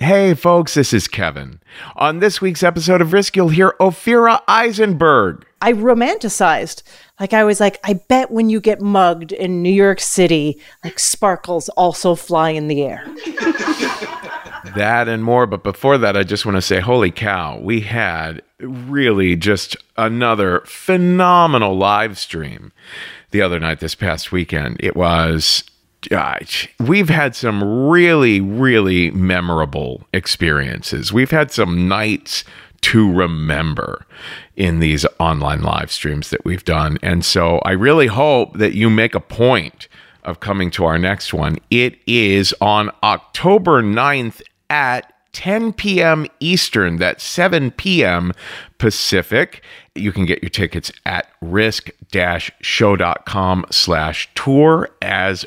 Hey, folks, this is Kevin. On this week's episode of Risk, you'll hear Ophira Eisenberg. I romanticized. Like, I was like, I bet when you get mugged in New York City, like sparkles also fly in the air. that and more. But before that, I just want to say, holy cow, we had really just another phenomenal live stream the other night this past weekend. It was Uh, gosh, we've had some really, really memorable experiences. We've had some nights to remember in these online live streams that we've done. And so I really hope that you make a point of coming to our next one. It is on October 9th at 10 p.m. Eastern. That's 7 p.m. Pacific. You can get your tickets at risk-show.com slash tour as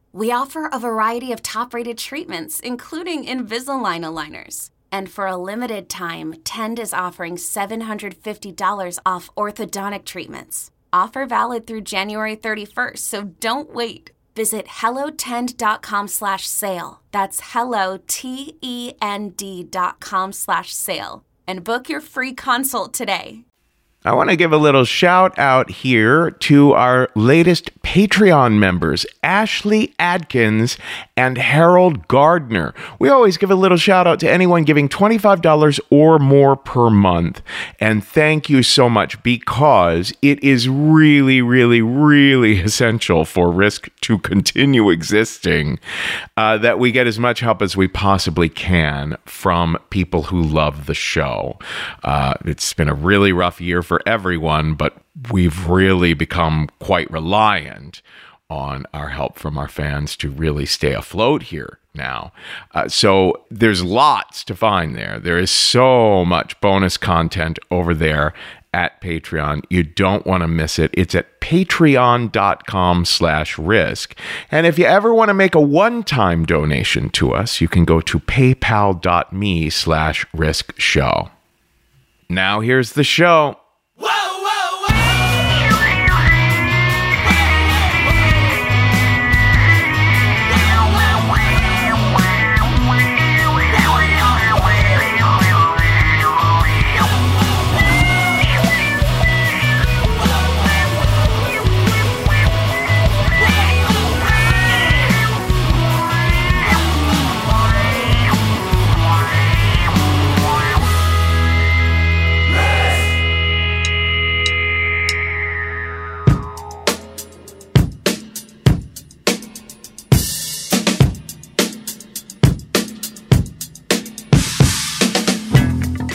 We offer a variety of top-rated treatments, including Invisalign aligners. And for a limited time, Tend is offering $750 off orthodontic treatments. Offer valid through January 31st, so don't wait. Visit hellotend.com slash sale. That's hello, T-E-N-D dot com slash sale. And book your free consult today. I want to give a little shout out here to our latest Patreon members, Ashley Adkins and Harold Gardner. We always give a little shout out to anyone giving $25 or more per month. And thank you so much because it is really, really, really essential for Risk to continue existing uh, that we get as much help as we possibly can from people who love the show. Uh, it's been a really rough year for everyone, but we've really become quite reliant on our help from our fans to really stay afloat here now. Uh, so there's lots to find there. There is so much bonus content over there at Patreon. You don't want to miss it. It's at patreon.com slash risk. And if you ever want to make a one-time donation to us, you can go to paypal.me slash risk show. Now here's the show.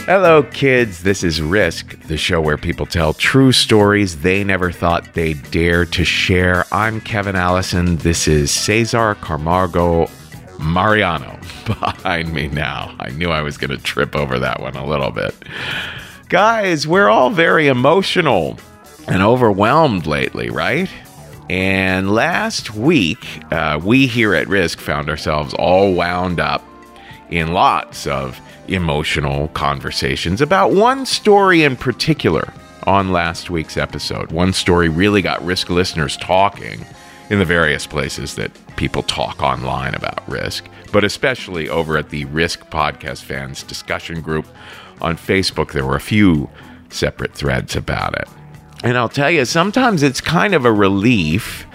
Hello, kids. This is Risk, the show where people tell true stories they never thought they'd dare to share. I'm Kevin Allison. This is Cesar Camargo Mariano behind me now. I knew I was going to trip over that one a little bit. Guys, we're all very emotional and overwhelmed lately, right? And last week, uh, we here at Risk found ourselves all wound up in lots of emotional conversations about one story in particular on last week's episode. One story really got risk listeners talking in the various places that people talk online about risk, but especially over at the Risk Podcast Fans discussion group on Facebook. There were a few separate threads about it. And I'll tell you, sometimes it's kind of a relief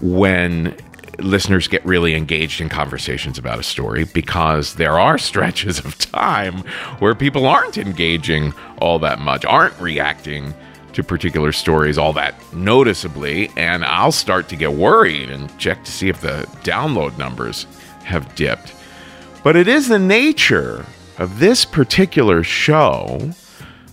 when listeners get really engaged in conversations about a story because there are stretches of time where people aren't engaging all that much, aren't reacting to particular stories all that noticeably, and I'll start to get worried and check to see if the download numbers have dipped. But it is the nature of this particular show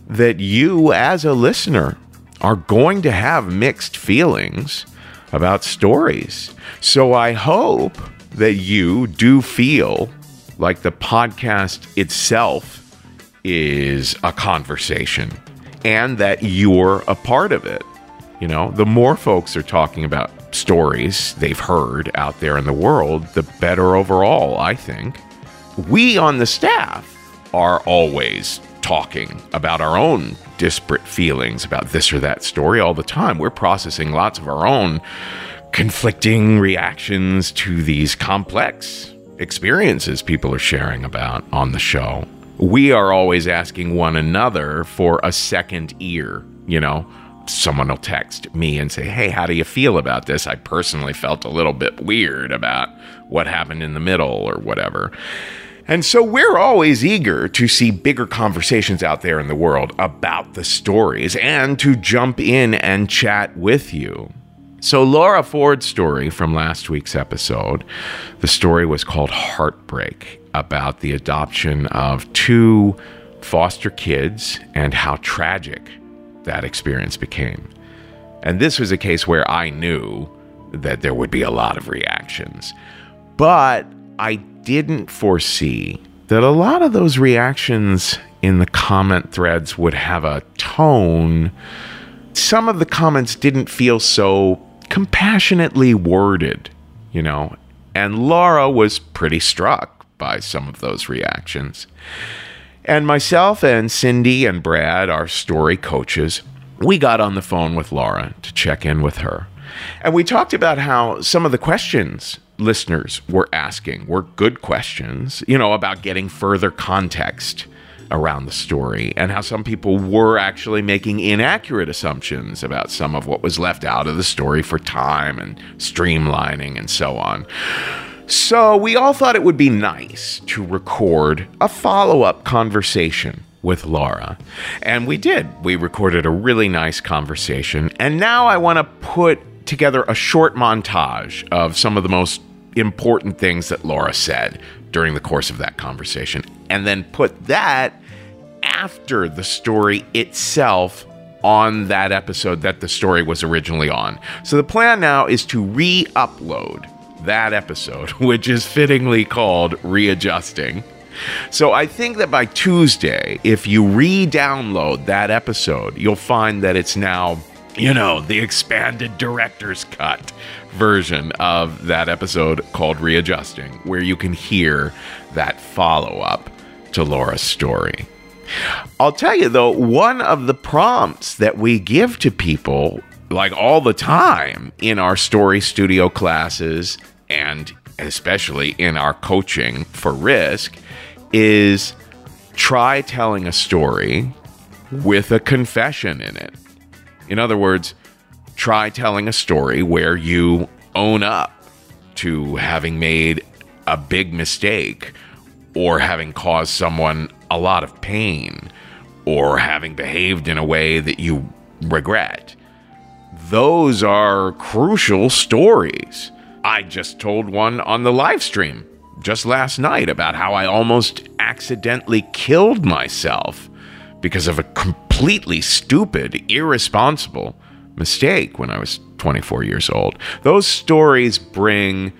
that you, as a listener, are going to have mixed feelings about stories. So I hope that you do feel like the podcast itself is a conversation and that you're a part of it. You know, the more folks are talking about stories they've heard out there in the world, the better overall, I think. We on the staff are always talking about our own disparate feelings about this or that story all the time. We're processing lots of our own conflicting reactions to these complex experiences people are sharing about on the show. We are always asking one another for a second ear, you know. Someone will text me and say, Hey, how do you feel about this? I personally felt a little bit weird about what happened in the middle or whatever. And so we're always eager to see bigger conversations out there in the world about the stories and to jump in and chat with you. So, Laura Ford's story from last week's episode, the story was called Heartbreak about the adoption of two foster kids and how tragic that experience became. And this was a case where I knew that there would be a lot of reactions. But I didn't foresee that a lot of those reactions in the comment threads would have a tone. Some of the comments didn't feel so compassionately worded, you know, and Laura was pretty struck by some of those reactions. And myself and Cindy and Brad, our story coaches, we got on the phone with Laura to check in with her. And we talked about how some of the questions listeners were asking were good questions, you know, about getting further context around the story and how some people were actually making inaccurate assumptions about some of what was left out of the story for time and streamlining and so on. So, we all thought it would be nice to record a follow up conversation with Laura. And we did. We recorded a really nice conversation. And now I want to put together a short montage of some of the most important things that Laura said during the course of that conversation, and then put that after the story itself on that episode that the story was originally on. So the plan now is to re upload that episode, which is fittingly called Readjusting. So I think that by Tuesday, if you re download that episode, you'll find that it's now you know, the expanded director's cut version of that episode called Readjusting, where you can hear that follow up to Laura's story. I'll tell you though, one of the prompts that we give to people, like all the time in our story studio classes and especially in our coaching for risk, is try telling a story with a confession in it. In other words, try telling a story where you own up to having made a big mistake or having caused someone a lot of pain or having behaved in a way that you regret. Those are crucial stories. I just told one on the live stream just last night about how I almost accidentally killed myself because of a completely stupid, irresponsible mistake when I was 24 years old. Those stories bring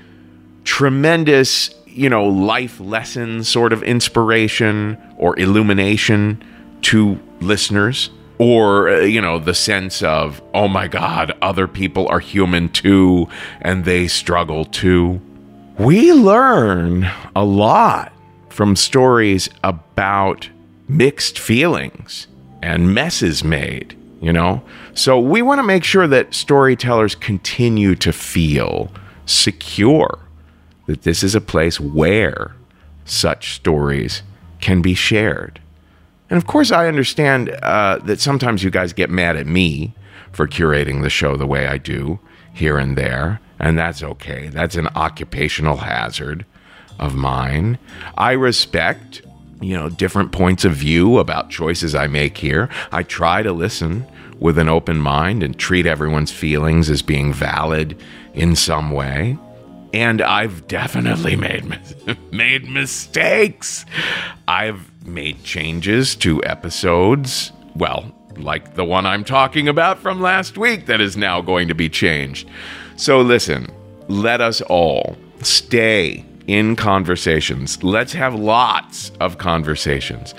tremendous, you know, life lesson sort of inspiration or illumination to listeners. Or, uh, you know, the sense of, oh my God, other people are human too, and they struggle too. We learn a lot from stories about mixed feelings and messes made, you know? So we want to make sure that storytellers continue to feel secure that this is a place where such stories can be shared. And of course, I understand uh, that sometimes you guys get mad at me for curating the show the way I do here and there. and that's okay. That's an occupational hazard of mine. I respect, you know, different points of view about choices I make here. I try to listen with an open mind and treat everyone's feelings as being valid in some way. And I've definitely made made mistakes. I've made changes to episodes. Well, like the one I'm talking about from last week that is now going to be changed. So listen, let us all stay in conversations. Let's have lots of conversations.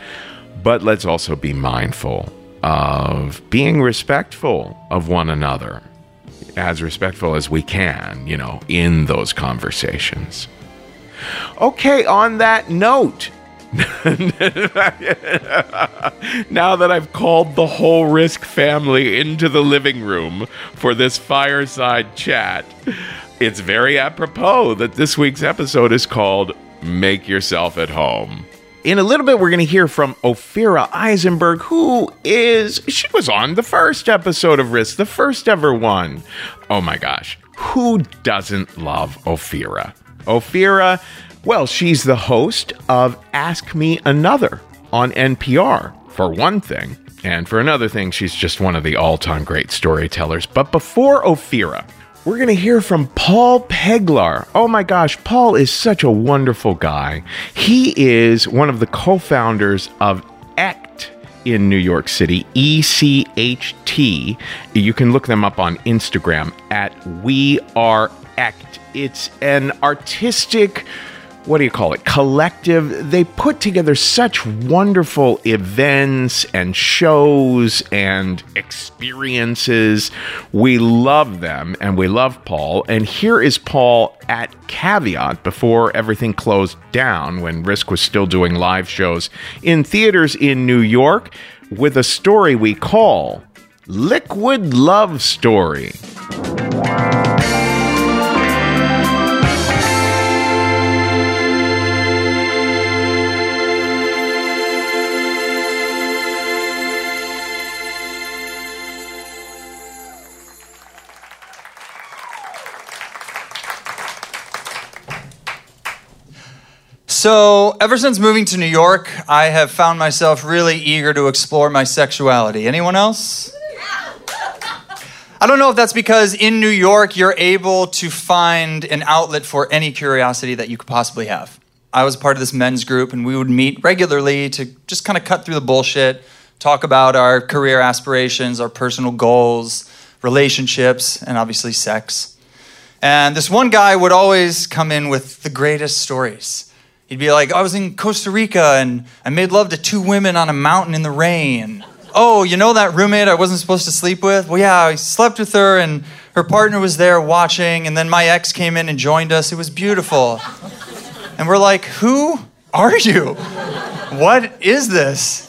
But let's also be mindful of being respectful of one another, as respectful as we can, you know, in those conversations. Okay, on that note, now that I've called the whole Risk family into the living room for this fireside chat, it's very apropos that this week's episode is called Make Yourself at Home. In a little bit, we're going to hear from Ophira Eisenberg, who is, she was on the first episode of Risk, the first ever one. Oh my gosh, who doesn't love Ophira? Ophira well, she's the host of Ask Me Another on NPR, for one thing. And for another thing, she's just one of the all time great storytellers. But before Ophira, we're going to hear from Paul Peglar. Oh my gosh, Paul is such a wonderful guy. He is one of the co founders of ECHT in New York City, ECHT. You can look them up on Instagram at We Are ECHT. It's an artistic what do you call it, collective. They put together such wonderful events and shows and experiences. We love them and we love Paul. And here is Paul at Caveat before everything closed down when Risk was still doing live shows in theaters in New York with a story we call Liquid Love Story. So, ever since moving to New York, I have found myself really eager to explore my sexuality. Anyone else? I don't know if that's because in New York you're able to find an outlet for any curiosity that you could possibly have. I was part of this men's group and we would meet regularly to just kind of cut through the bullshit, talk about our career aspirations, our personal goals, relationships, and obviously sex. And this one guy would always come in with the greatest stories. He'd be like, I was in Costa Rica and I made love to two women on a mountain in the rain. Oh, you know that roommate I wasn't supposed to sleep with? Well, yeah, I slept with her and her partner was there watching, and then my ex came in and joined us. It was beautiful. And we're like, Who are you? What is this?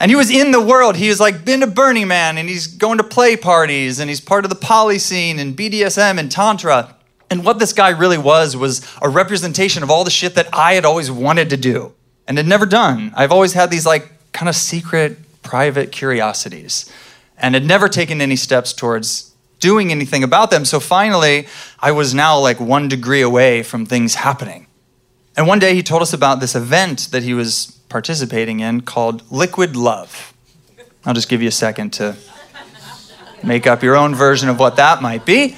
And he was in the world. He was like been to Burning Man and he's going to play parties and he's part of the poly scene and BDSM and Tantra. And what this guy really was was a representation of all the shit that I had always wanted to do and had never done. I've always had these like kind of secret, private curiosities and had never taken any steps towards doing anything about them. So finally, I was now like one degree away from things happening. And one day he told us about this event that he was participating in called Liquid Love. I'll just give you a second to make up your own version of what that might be.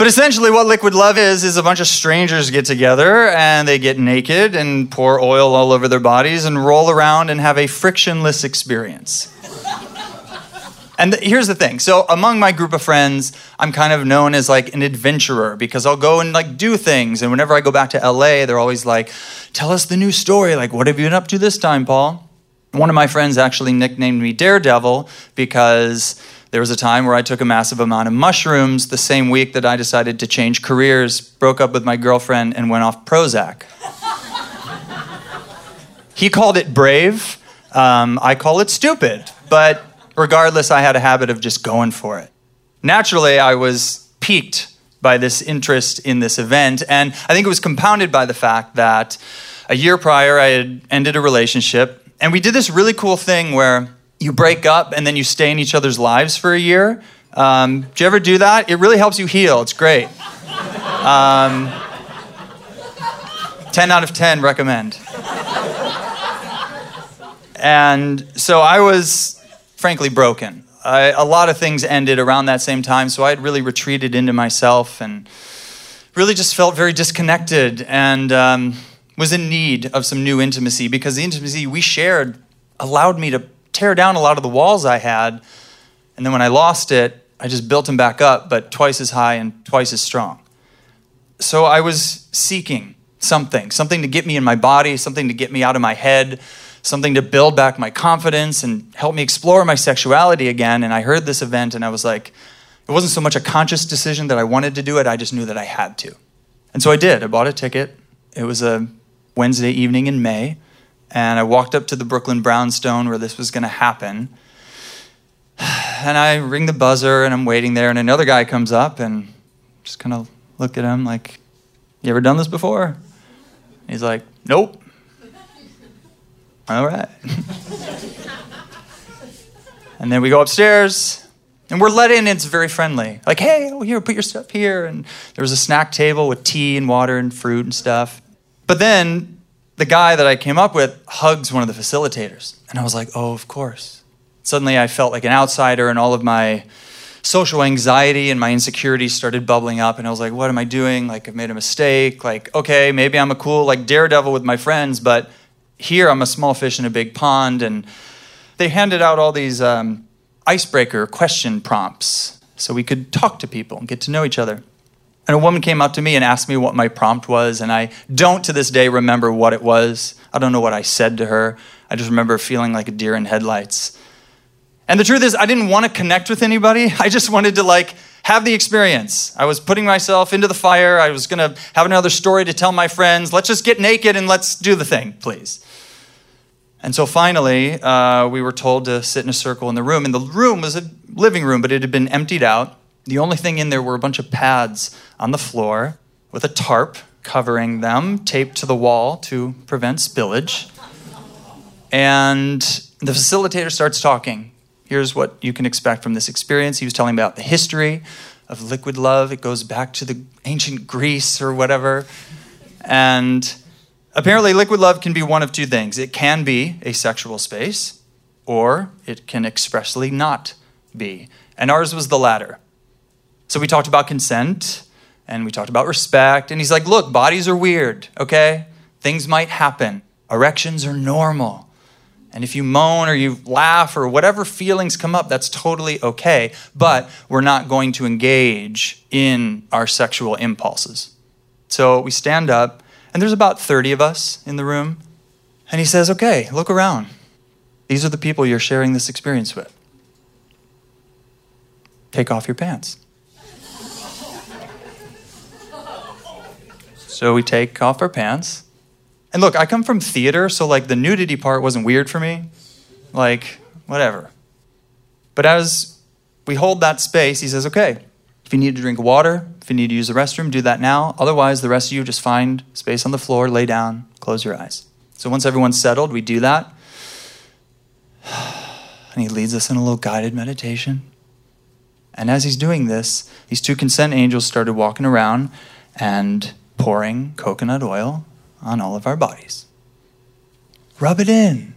But essentially, what liquid love is, is a bunch of strangers get together and they get naked and pour oil all over their bodies and roll around and have a frictionless experience. And here's the thing. So among my group of friends, I'm kind of known as like an adventurer because I'll go and like do things. And whenever I go back to LA, they're always like, "Tell us the new story. Like, what have you been up to this time, Paul?" One of my friends actually nicknamed me Daredevil because there was a time where I took a massive amount of mushrooms the same week that I decided to change careers, broke up with my girlfriend, and went off Prozac. he called it brave. Um, I call it stupid. But regardless, I had a habit of just going for it. Naturally, I was piqued by this interest in this event, and I think it was compounded by the fact that a year prior I had ended a relationship, and we did this really cool thing where you break up and then you stay in each other's lives for a year Um, do you ever do that? It really helps you heal. It's great. Um, 10 out of 10 recommend. And so I was frankly broken. I, a lot of things ended around that same time, so I had really retreated into myself and really just felt very disconnected and um, was in need of some new intimacy because the intimacy we shared allowed me to tear down a lot of the walls I had. And then when I lost it, I just built them back up, but twice as high and twice as strong. So I was seeking something, something to get me in my body, something to get me out of my head, something to build back my confidence and help me explore my sexuality again. And I heard this event and I was like, it wasn't so much a conscious decision that I wanted to do it, I just knew that I had to. And so I did. I bought a ticket. It was a Wednesday evening in May. And I walked up to the Brooklyn Brownstone where this was going to happen. And I ring the buzzer and I'm waiting there. And another guy comes up and just kind of look at him like, You ever done this before? He's like, Nope. All right. and then we go upstairs and we're let in, it's very friendly. Like, hey, oh, here, put your stuff here. And there was a snack table with tea and water and fruit and stuff. But then the guy that I came up with hugs one of the facilitators. And I was like, oh, of course. Suddenly I felt like an outsider, and all of my social anxiety and my insecurities started bubbling up. And I was like, what am I doing? Like, I've made a mistake. Like, okay, maybe I'm a cool, like, daredevil with my friends, but here I'm a small fish in a big pond. And they handed out all these um, icebreaker question prompts so we could talk to people and get to know each other. And a woman came up to me and asked me what my prompt was, and I don't to this day remember what it was. I don't know what I said to her. I just remember feeling like a deer in headlights. And the truth is, I didn't want to connect with anybody. I just wanted to like have the experience. I was putting myself into the fire. I was going to have another story to tell my friends. Let's just get naked and let's do the thing, please. And so finally, uh, we were told to sit in a circle in the room. And the room was a living room, but it had been emptied out. The only thing in there were a bunch of pads on the floor with a tarp covering them, taped to the wall to prevent spillage. And the facilitator starts talking. Here's what you can expect from this experience. He was telling about the history of liquid love. It goes back to the ancient Greece or whatever. And Apparently, liquid love can be one of two things it can be a sexual space, or it can expressly not be. And ours was the latter. So we talked about consent and we talked about respect. And he's like, look, bodies are weird, okay? Things might happen. Erections are normal. And if you moan or you laugh or whatever feelings come up, that's totally okay. But we're not going to engage in our sexual impulses. So we stand up and there's about 30 of us in the room. And he says, Okay, look around. These are the people you're sharing this experience with. Take off your pants. So we take off our pants. And look, I come from theater, so like the nudity part wasn't weird for me. Like, whatever. But as we hold that space, he says, Okay, if you need to drink water, if you need to use the restroom, do that now. Otherwise, the rest of you just find space on the floor, lay down, close your eyes. So once everyone's settled, we do that. And he leads us in a little guided meditation. And as he's doing this, these two consent angels started walking around and pouring coconut oil on all of our bodies. Rub it in.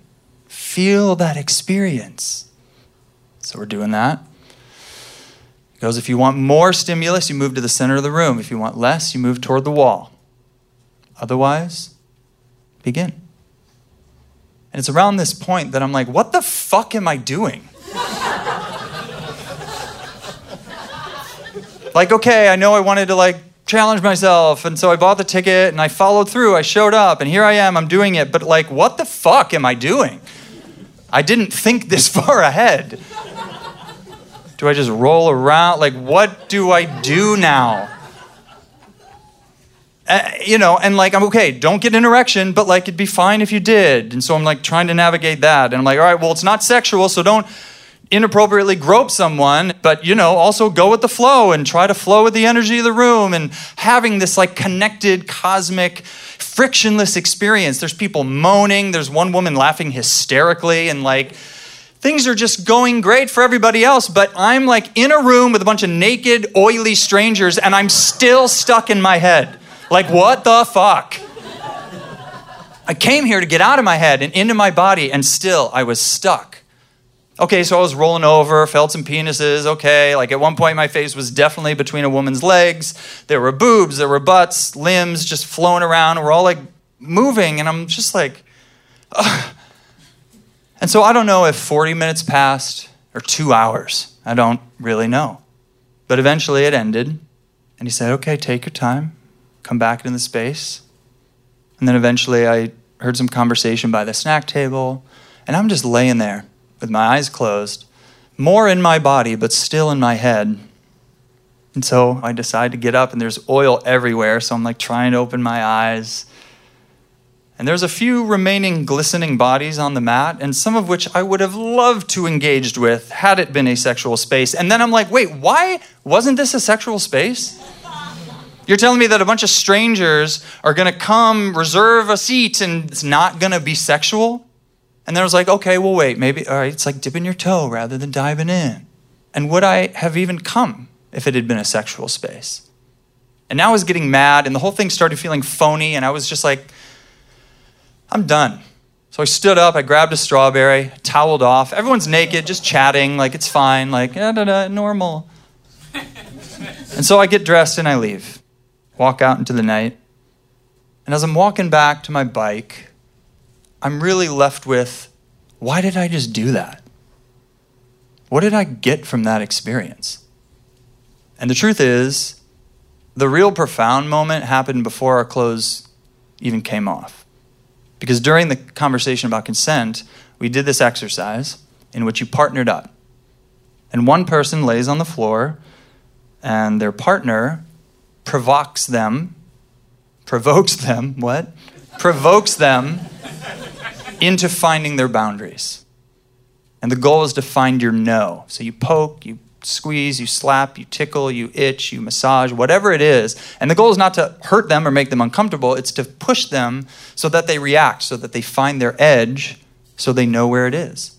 Feel that experience. So we're doing that goes if you want more stimulus, you move to the center of the room. If you want less, you move toward the wall. Otherwise, begin. And it's around this point that I'm like, what the fuck am I doing? like, okay, I know I wanted to like challenge myself, and so I bought the ticket and I followed through. I showed up, and here I am, I'm doing it. But like, what the fuck am I doing? I didn't think this far ahead. Do I just roll around? Like, what do I do now? Uh, you know, and like, I'm okay, don't get an erection, but like, it'd be fine if you did. And so I'm like trying to navigate that. And I'm like, all right, well, it's not sexual, so don't inappropriately grope someone, but you know, also go with the flow and try to flow with the energy of the room and having this like connected, cosmic, frictionless experience. There's people moaning, there's one woman laughing hysterically, and like, things are just going great for everybody else, but I'm like in a room with a bunch of naked, oily strangers and I'm still stuck in my head. Like, what the fuck? I came here to get out of my head and into my body, and still I was stuck. Okay, so I was rolling over, felt some penises. Okay, like at one point, my face was definitely between a woman's legs. There were boobs, there were butts, limbs just flowing around. We're all like moving, and I'm just like, Ugh. and so I don't know if 40 minutes passed or two hours. I don't really know. But eventually it ended, and he said, Okay, take your time, come back into the space. And then eventually I heard some conversation by the snack table, and I'm just laying there with my eyes closed, more in my body, but still in my head. And so I decide to get up, and there's oil everywhere, so I'm like trying to open my eyes. And there's a few remaining glistening bodies on the mat, and some of which I would have loved to engaged with had it been a sexual space. And then I'm like, wait, why wasn't this a sexual space? You're telling me that a bunch of strangers are to come, reserve a seat, and it's not to be sexual? And then I was like, okay, well, wait, maybe, all right, it's like dipping your toe rather than diving in. And would I have even come if it had been a sexual space? And now I was getting mad, and the whole thing started feeling phony, and I was just like, I'm done. So I stood up, I grabbed a strawberry, toweled off. Everyone's naked, just chatting, like it's fine, like, da da da, normal. and so I get dressed and I leave walk out into the night. And as I'm walking back to my bike, I'm really left with why did I just do that? What did I get from that experience? And the truth is, the real profound moment happened before our clothes even came off. Because during the conversation about consent, we did this exercise in which you partnered up. And one person lays on the floor, and their partner provokes them, provokes them, what? Provokes them into finding their boundaries. And the goal is to find your no. So you poke, you squeeze, you slap, you tickle, you itch, you massage, whatever it is. And the goal is not to hurt them or make them uncomfortable, it's to push them so that they react, so that they find their edge, so they know where it is.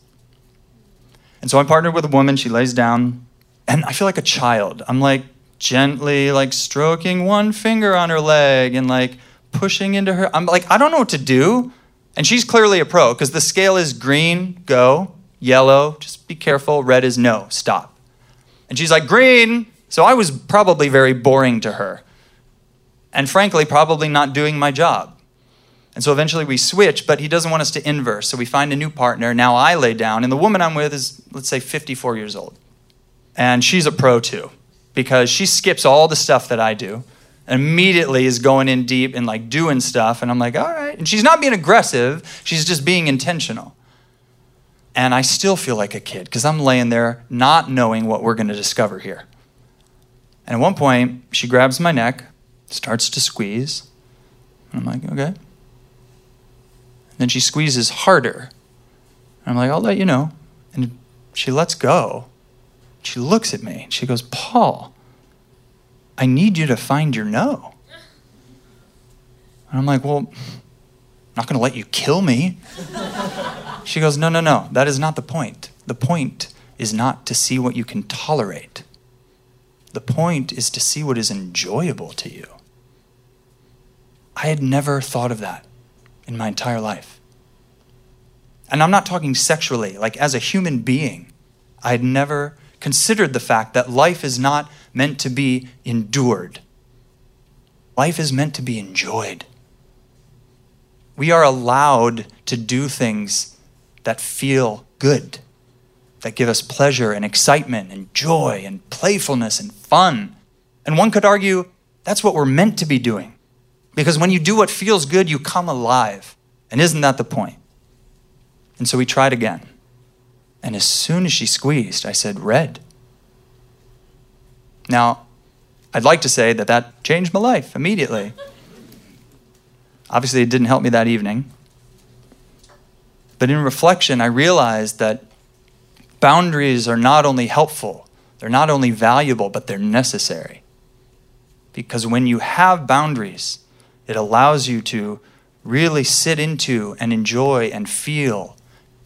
And so I partnered with a woman, she lays down, and I feel like a child. I'm like, gently like stroking one finger on her leg and like pushing into her. I'm like, I don't know what to do. And she's clearly a pro because the scale is green, go, yellow, just be careful, red is no, stop. And she's like, green. So I was probably very boring to her. And frankly, probably not doing my job. And so eventually we switch, but he doesn't want us to inverse. So we find a new partner. Now I lay down, and the woman I'm with is, let's say, 54 years old. And she's a pro too because she skips all the stuff that I do immediately is going in deep and like doing stuff. And I'm like, all right. And she's not being aggressive, she's just being intentional. And I still feel like a kid because I'm laying there not knowing what we're going to discover here. And at one point, she grabs my neck, starts to squeeze. And I'm like, okay. And then she squeezes harder. And I'm like, I'll let you know. And she lets go. She looks at me she goes, Paul, I need you to find your no. And I'm like, well, I'm not going to let you kill me. She goes, no, no, no, that is not the point. The point is not to see what you can tolerate. The point is to see what is enjoyable to you. I had never thought of that in my entire life. And I'm not talking sexually, like as a human being. I had never considered the fact that life is not meant to be endured, life is meant to be enjoyed. We are allowed to do things that feel good, that give us pleasure and excitement and joy and playfulness and fun. And one could argue that's what we're meant to be doing. Because when you do what feels good, you come alive. And isn't that the point? And so we tried again. And as soon as she squeezed, I said, Red. Now, I'd like to say that that changed my life immediately. Obviously, it didn't help me that evening. But in reflection, I realized that boundaries are not only helpful, they're not only valuable, but they're necessary. Because when you have boundaries, it allows you to really sit into and enjoy and feel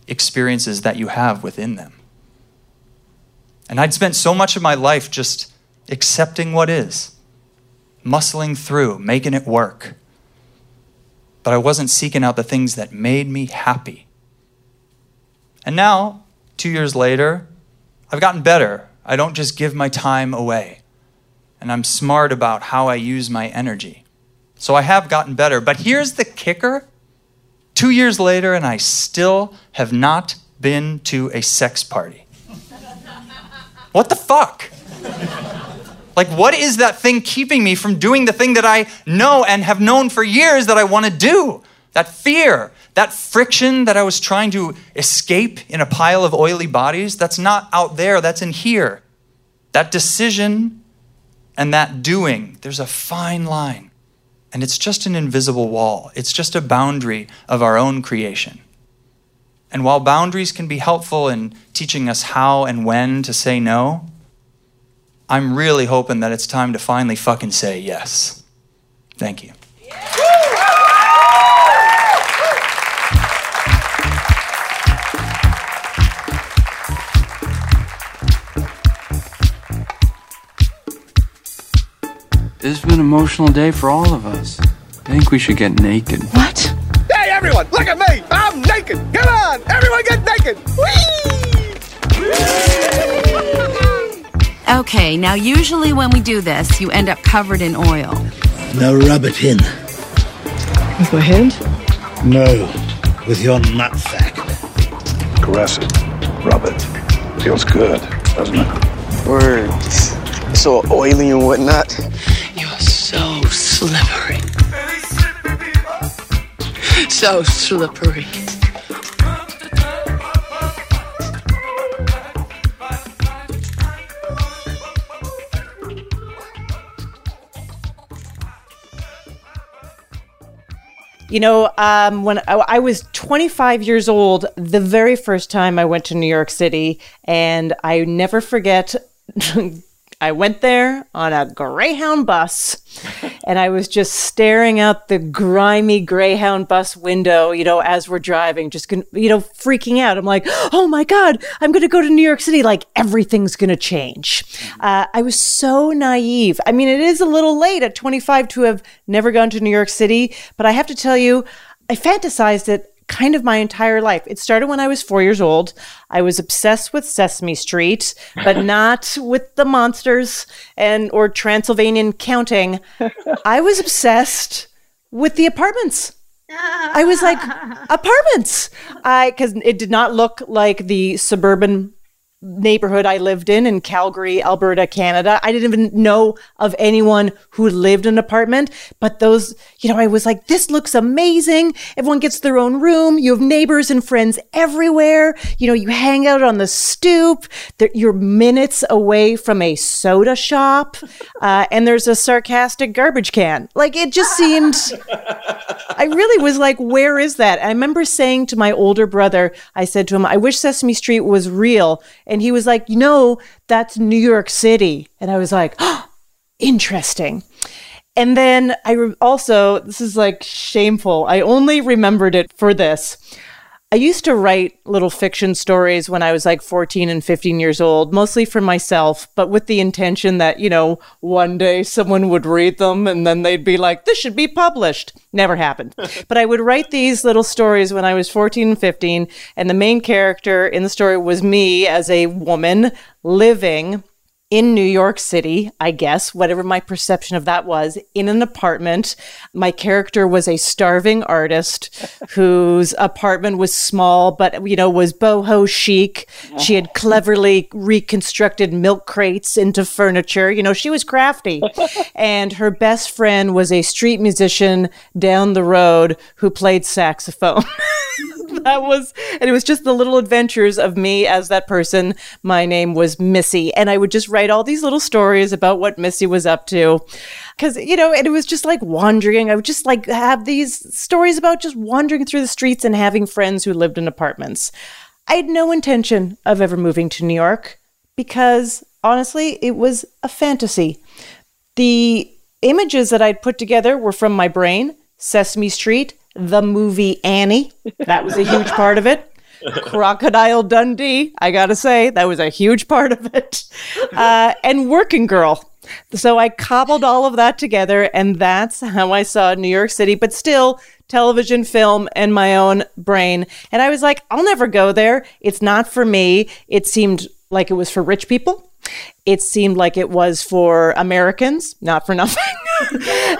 experiences that you have within them. And I'd spent so much of my life just accepting what is, muscling through, making it work. But I wasn't seeking out the things that made me happy. And now, two years later, I've gotten better. I don't just give my time away. And I'm smart about how I use my energy. So I have gotten better. But here's the kicker two years later, and I still have not been to a sex party. what the fuck? Like, what is that thing keeping me from doing the thing that I know and have known for years that I want to do? That fear, that friction that I was trying to escape in a pile of oily bodies, that's not out there, that's in here. That decision and that doing, there's a fine line. And it's just an invisible wall, it's just a boundary of our own creation. And while boundaries can be helpful in teaching us how and when to say no, I'm really hoping that it's time to finally fucking say yes. Thank you. This has been an emotional day for all of us. I think we should get naked. What? Hey, everyone, look at me! I'm naked! Come on, everyone get naked! Whee! Okay, now usually when we do this, you end up covered in oil. Now rub it in. With my hand? No, with your nutsack. Caress it. Rub it. Feels good, doesn't it? Words. So oily and whatnot. Slippery. So slippery. You know, um, when I, I, was 25 years old, the very first time I went to New York City, and I never forget I went there on a Greyhound bus and I was just staring out the grimy Greyhound bus window, you know, as we're driving, just, you know, freaking out. I'm like, oh my God, I'm going to go to New York City. Like everything's going to change. Uh, I was so naive. I mean, it is a little late at 25 to have never gone to New York City, but I have to tell you, I fantasized it kind of my entire life. It started when I was four years old. I was obsessed with Sesame Street, but not with the monsters and or Transylvanian counting. I was obsessed with the apartments. I was like apartments. I because it did not look like the suburban neighborhood I lived in in Calgary, Alberta, Canada. I didn't even know of anyone who lived in an apartment, but those, you know, I was like, this looks amazing. Everyone gets their own room. You have neighbors and friends everywhere. You know, you hang out on the stoop. You're minutes away from a soda shop, uh, and there's a sarcastic garbage can. Like it just seemed, I really was like, where is that? I remember saying to my older brother, I said to him, I wish Sesame Street was real and he was like, you know, that's New York City. And I was like, oh, interesting. And then I re- also, this is like shameful. I only remembered it for this. I used to write little fiction stories when I was like 14 and 15 years old, mostly for myself, but with the intention that, you know, one day someone would read them and then they'd be like, this should be published. Never happened. but I would write these little stories when I was 14 and 15, and the main character in the story was me as a woman living in New York City, I guess, whatever my perception of that was, in an apartment. My character was a starving artist whose apartment was small, but, you know, was boho chic. She had cleverly reconstructed milk crates into furniture. You know, she was crafty. and her best friend was a street musician down the road who played saxophone. that was, and it was just the little adventures of me as that person. My name was Missy, and I would just write all these little stories about what Missy was up to. Cause, you know, and it was just like wandering. I would just like have these stories about just wandering through the streets and having friends who lived in apartments. I had no intention of ever moving to New York because honestly, it was a fantasy. The images that I'd put together were from my brain Sesame Street, the movie Annie. That was a huge part of it. Crocodile Dundee, I gotta say, that was a huge part of it. Uh, and Working Girl. So I cobbled all of that together, and that's how I saw New York City, but still television, film, and my own brain. And I was like, I'll never go there. It's not for me. It seemed like it was for rich people. It seemed like it was for Americans, not for nothing.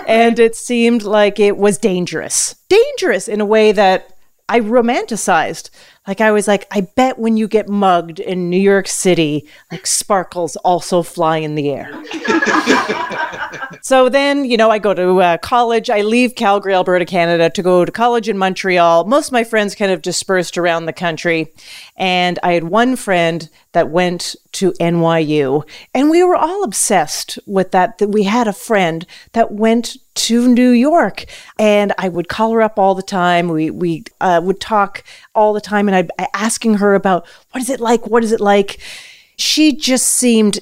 And it seemed like it was dangerous. Dangerous in a way that I romanticized. Like I was like, I bet when you get mugged in New York City, like sparkles also fly in the air. so then, you know, I go to uh, college. I leave Calgary, Alberta, Canada to go to college in Montreal. Most of my friends kind of dispersed around the country. And I had one friend that went to NYU. And we were all obsessed with that, that we had a friend that went to New York. And I would call her up all the time. We, we uh, would talk all the time. And I'd asking her about what is it like? What is it like? She just seemed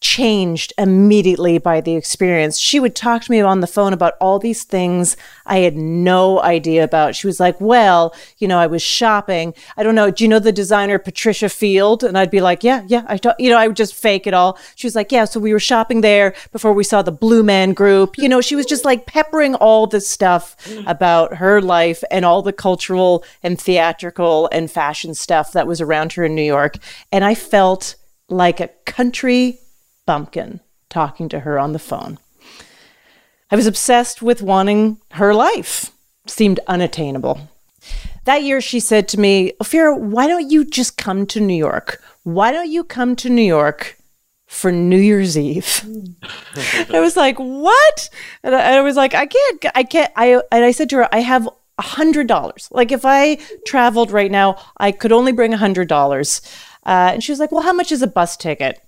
changed immediately by the experience. She would talk to me on the phone about all these things I had no idea about. She was like, Well, you know, I was shopping. I don't know. Do you know the designer Patricia Field? And I'd be like, Yeah, yeah. I, talk, you know, I would just fake it all. She was like, Yeah. So we were shopping there before we saw the Blue Man Group. You know, she was just like peppering all this stuff about her life and all the cultural and theatrical and fashion stuff that was around her in New York. And I felt like a country bumpkin talking to her on the phone. I was obsessed with wanting her life. Seemed unattainable. That year, she said to me, Ophira, why don't you just come to New York? Why don't you come to New York for New Year's Eve? I was like, what? And I, I was like, I can't, I can't. I, and I said to her, I have a hundred dollars. Like if I traveled right now, I could only bring a hundred dollars. Uh, and she was like, well, how much is a bus ticket?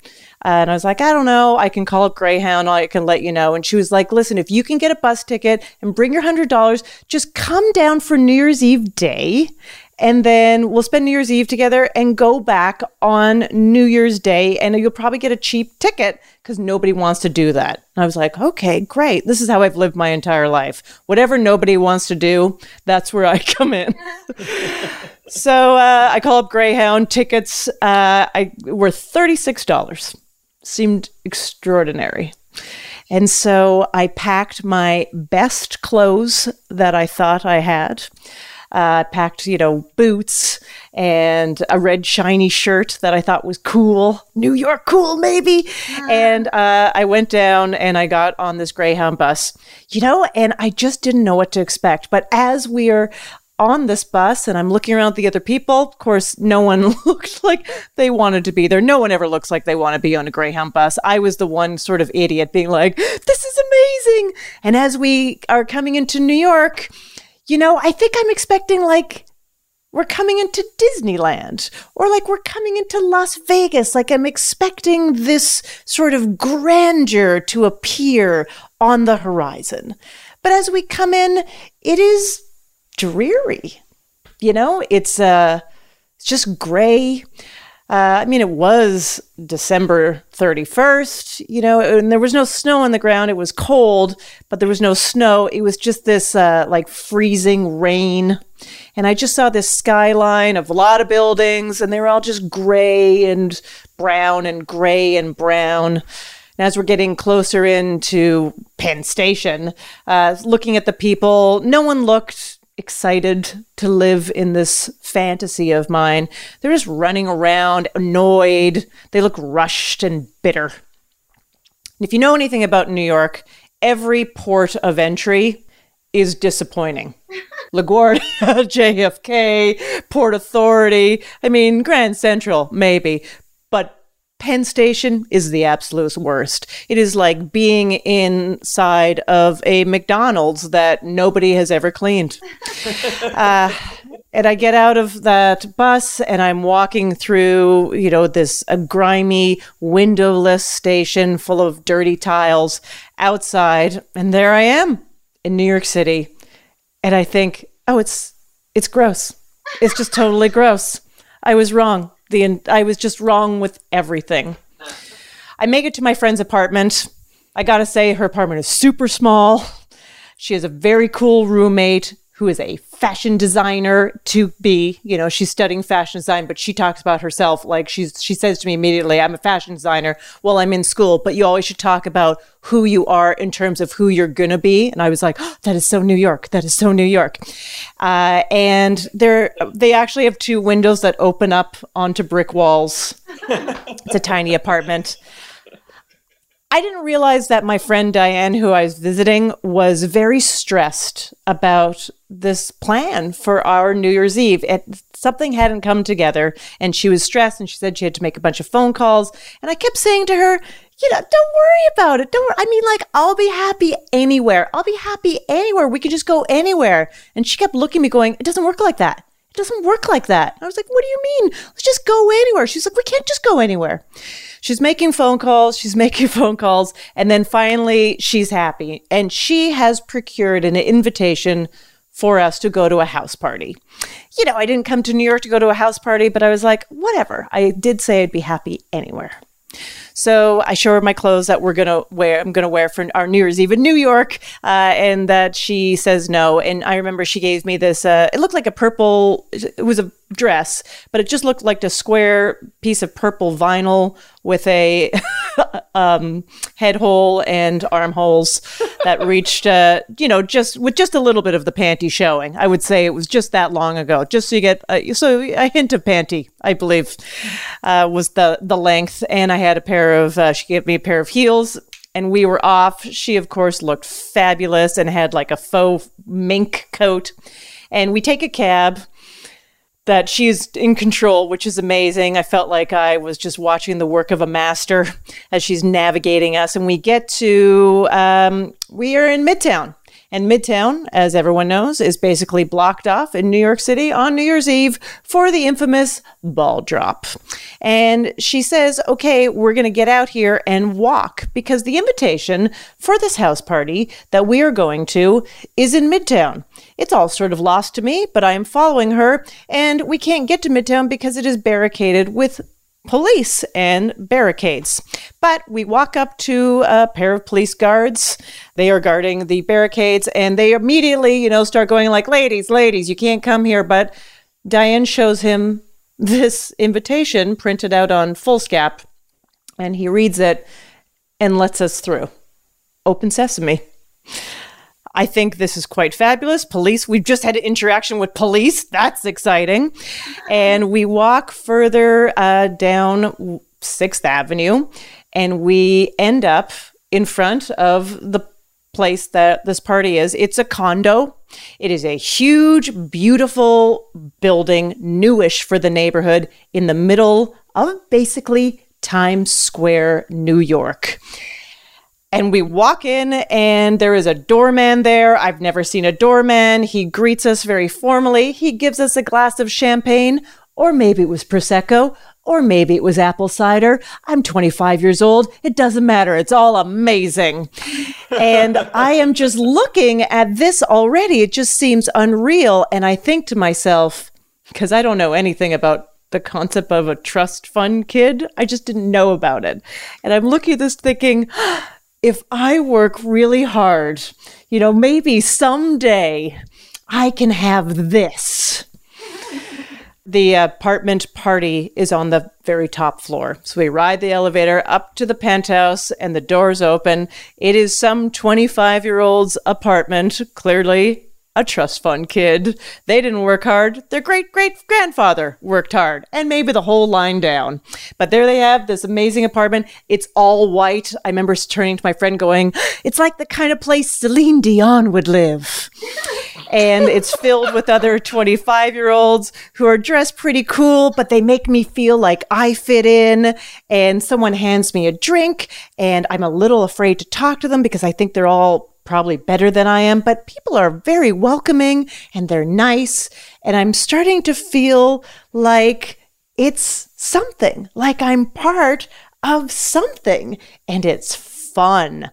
And I was like, I don't know. I can call up Greyhound. I can let you know. And she was like, listen, if you can get a bus ticket and bring your $100, just come down for New Year's Eve day. And then we'll spend New Year's Eve together and go back on New Year's Day. And you'll probably get a cheap ticket because nobody wants to do that. And I was like, okay, great. This is how I've lived my entire life. Whatever nobody wants to do, that's where I come in. so uh, I call up Greyhound. Tickets uh, I were $36 seemed extraordinary. And so I packed my best clothes that I thought I had. Uh, packed, you know, boots and a red shiny shirt that I thought was cool. New York cool, maybe. And uh, I went down and I got on this Greyhound bus, you know, and I just didn't know what to expect. But as we are on this bus and I'm looking around at the other people. Of course, no one looked like they wanted to be there. No one ever looks like they want to be on a Greyhound bus. I was the one sort of idiot being like, this is amazing. And as we are coming into New York, you know, I think I'm expecting like we're coming into Disneyland or like we're coming into Las Vegas. Like I'm expecting this sort of grandeur to appear on the horizon. But as we come in, it is dreary. You know, it's uh, just gray. Uh, I mean, it was December 31st, you know, and there was no snow on the ground. It was cold, but there was no snow. It was just this uh, like freezing rain. And I just saw this skyline of a lot of buildings, and they were all just gray and brown and gray and brown. And as we're getting closer into Penn Station, uh, looking at the people, no one looked excited to live in this fantasy of mine. They're just running around, annoyed. They look rushed and bitter. And if you know anything about New York, every port of entry is disappointing. LaGuardia, JFK, Port Authority, I mean, Grand Central, maybe. But Penn Station is the absolute worst. It is like being inside of a McDonald's that nobody has ever cleaned. uh, and I get out of that bus and I'm walking through, you know, this a grimy, windowless station full of dirty tiles outside, and there I am in New York City. And I think, oh, it's it's gross. It's just totally gross. I was wrong the I was just wrong with everything. I make it to my friend's apartment. I gotta say, her apartment is super small. She has a very cool roommate who is a fashion designer to be, you know, she's studying fashion design, but she talks about herself like she's she says to me immediately, I'm a fashion designer while I'm in school, but you always should talk about who you are in terms of who you're gonna be. And I was like, oh, that is so New York. That is so New York. Uh, and they're they actually have two windows that open up onto brick walls. it's a tiny apartment. I didn't realize that my friend Diane, who I was visiting, was very stressed about this plan for our New Year's Eve. It, something hadn't come together, and she was stressed, and she said she had to make a bunch of phone calls. And I kept saying to her, you know, don't worry about it. Don't worry. I mean, like, I'll be happy anywhere. I'll be happy anywhere. We can just go anywhere. And she kept looking at me going, it doesn't work like that. It doesn't work like that. I was like, what do you mean? Let's just go anywhere. She's like, we can't just go anywhere. She's making phone calls. She's making phone calls. And then finally, she's happy. And she has procured an invitation for us to go to a house party. You know, I didn't come to New York to go to a house party, but I was like, whatever. I did say I'd be happy anywhere. So I show her my clothes that we're gonna wear. I'm gonna wear for our New Year's Eve in New York, uh, and that she says no. And I remember she gave me this. Uh, it looked like a purple. It was a dress, but it just looked like a square piece of purple vinyl with a um, head hole and armholes that reached, uh, you know, just with just a little bit of the panty showing. I would say it was just that long ago, just so you get uh, so a hint of panty, I believe, uh, was the the length. And I had a pair of. Uh, she gave me a pair of heels. And we were off. She, of course, looked fabulous and had like a faux mink coat. And we take a cab that she's in control, which is amazing. I felt like I was just watching the work of a master as she's navigating us. And we get to, um, we are in Midtown. And Midtown, as everyone knows, is basically blocked off in New York City on New Year's Eve for the infamous ball drop. And she says, okay, we're going to get out here and walk because the invitation for this house party that we are going to is in Midtown. It's all sort of lost to me, but I am following her, and we can't get to Midtown because it is barricaded with police and barricades. But we walk up to a pair of police guards. They are guarding the barricades and they immediately, you know, start going like, ladies, ladies, you can't come here. But Diane shows him this invitation printed out on foolscap and he reads it and lets us through. Open sesame. I think this is quite fabulous. Police, we've just had an interaction with police. That's exciting. And we walk further uh, down Sixth Avenue and we end up in front of the place that this party is. It's a condo. It is a huge, beautiful building, newish for the neighborhood, in the middle of basically Times Square, New York. And we walk in, and there is a doorman there. I've never seen a doorman. He greets us very formally. He gives us a glass of champagne, or maybe it was Prosecco, or maybe it was apple cider. I'm 25 years old. It doesn't matter. It's all amazing. and I am just looking at this already. It just seems unreal. And I think to myself, because I don't know anything about the concept of a trust fund kid, I just didn't know about it. And I'm looking at this thinking, if I work really hard, you know, maybe someday I can have this. The apartment party is on the very top floor. So we ride the elevator up to the penthouse and the doors open. It is some 25 year old's apartment, clearly a trust fund kid. They didn't work hard. Their great great grandfather worked hard, and maybe the whole line down. But there they have this amazing apartment. It's all white. I remember turning to my friend going, It's like the kind of place Celine Dion would live. and it's filled with other 25 year olds who are dressed pretty cool, but they make me feel like I fit in. And someone hands me a drink, and I'm a little afraid to talk to them because I think they're all probably better than I am, but people are very welcoming and they're nice. And I'm starting to feel like it's something, like I'm part of something, and it's fun.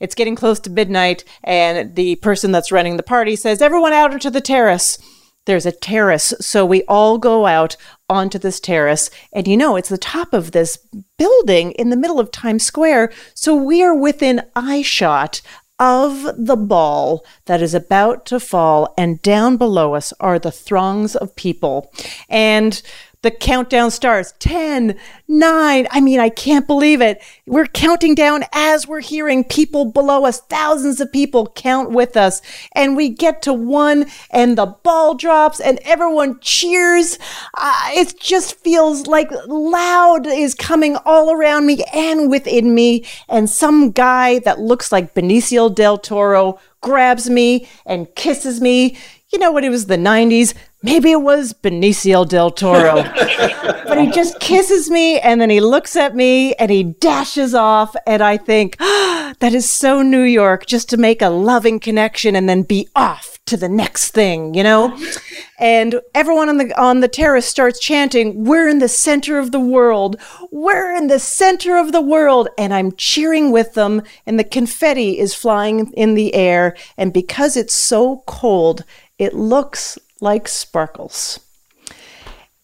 It's getting close to midnight, and the person that's running the party says, Everyone out onto the terrace. There's a terrace, so we all go out onto this terrace. And you know, it's the top of this building in the middle of Times Square. So we are within eye shot of the ball that is about to fall, and down below us are the throngs of people. And the countdown starts 10, 9. I mean, I can't believe it. We're counting down as we're hearing people below us, thousands of people count with us. And we get to one, and the ball drops, and everyone cheers. Uh, it just feels like loud is coming all around me and within me. And some guy that looks like Benicio del Toro grabs me and kisses me. You know what? It was the 90s. Maybe it was Benicio del Toro. but he just kisses me and then he looks at me and he dashes off. And I think, ah, that is so New York just to make a loving connection and then be off to the next thing, you know? And everyone on the on the terrace starts chanting, "We're in the center of the world. We're in the center of the world." And I'm cheering with them and the confetti is flying in the air and because it's so cold, it looks like sparkles.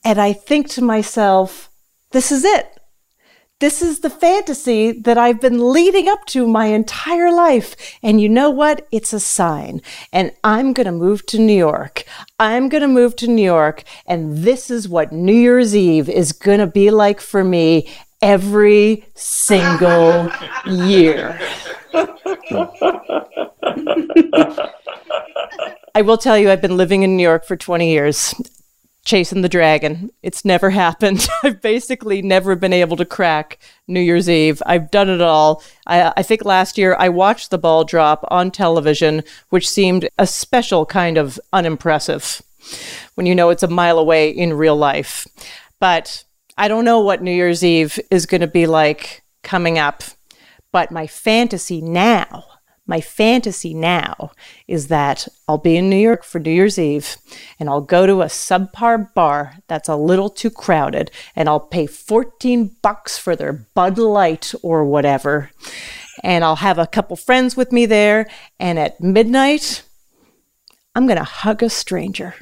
And I think to myself, this is it. This is the fantasy that I've been leading up to my entire life. And you know what? It's a sign. And I'm going to move to New York. I'm going to move to New York. And this is what New Year's Eve is going to be like for me every single year. I will tell you, I've been living in New York for 20 years, chasing the dragon. It's never happened. I've basically never been able to crack New Year's Eve. I've done it all. I, I think last year I watched the ball drop on television, which seemed a special kind of unimpressive when you know it's a mile away in real life. But I don't know what New Year's Eve is going to be like coming up. But my fantasy now my fantasy now is that I'll be in New York for New Year's Eve and I'll go to a subpar bar that's a little too crowded and I'll pay 14 bucks for their Bud Light or whatever. And I'll have a couple friends with me there. And at midnight, I'm going to hug a stranger.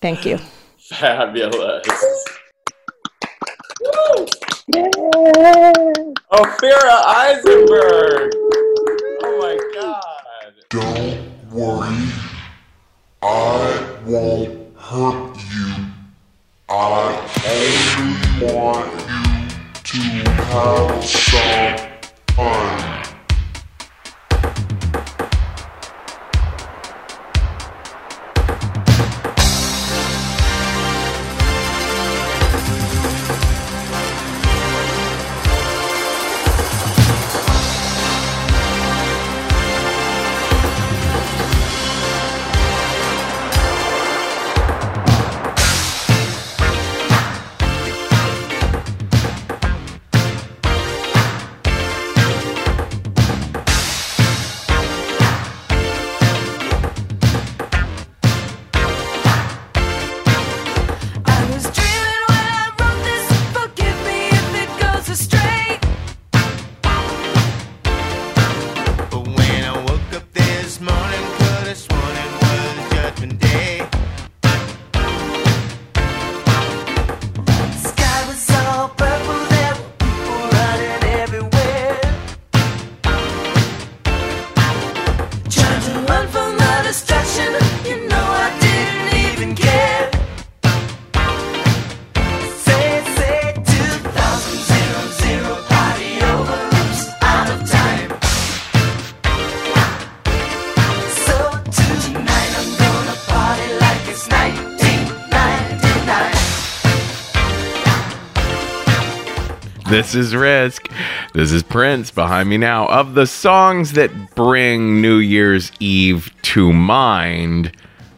Thank you. Fabulous. Yeah. Ophira Eisenberg. My god. Don't worry. I won't hurt you. I only want you to have some fun. This is Risk. This is Prince behind me now. Of the songs that bring New Year's Eve to mind,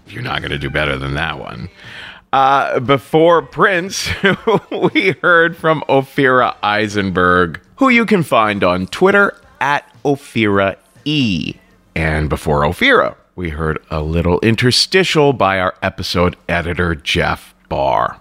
you're not going to do better than that one. Uh, before Prince, we heard from Ophira Eisenberg, who you can find on Twitter at Ophira E. And before Ophira, we heard a little interstitial by our episode editor, Jeff Barr.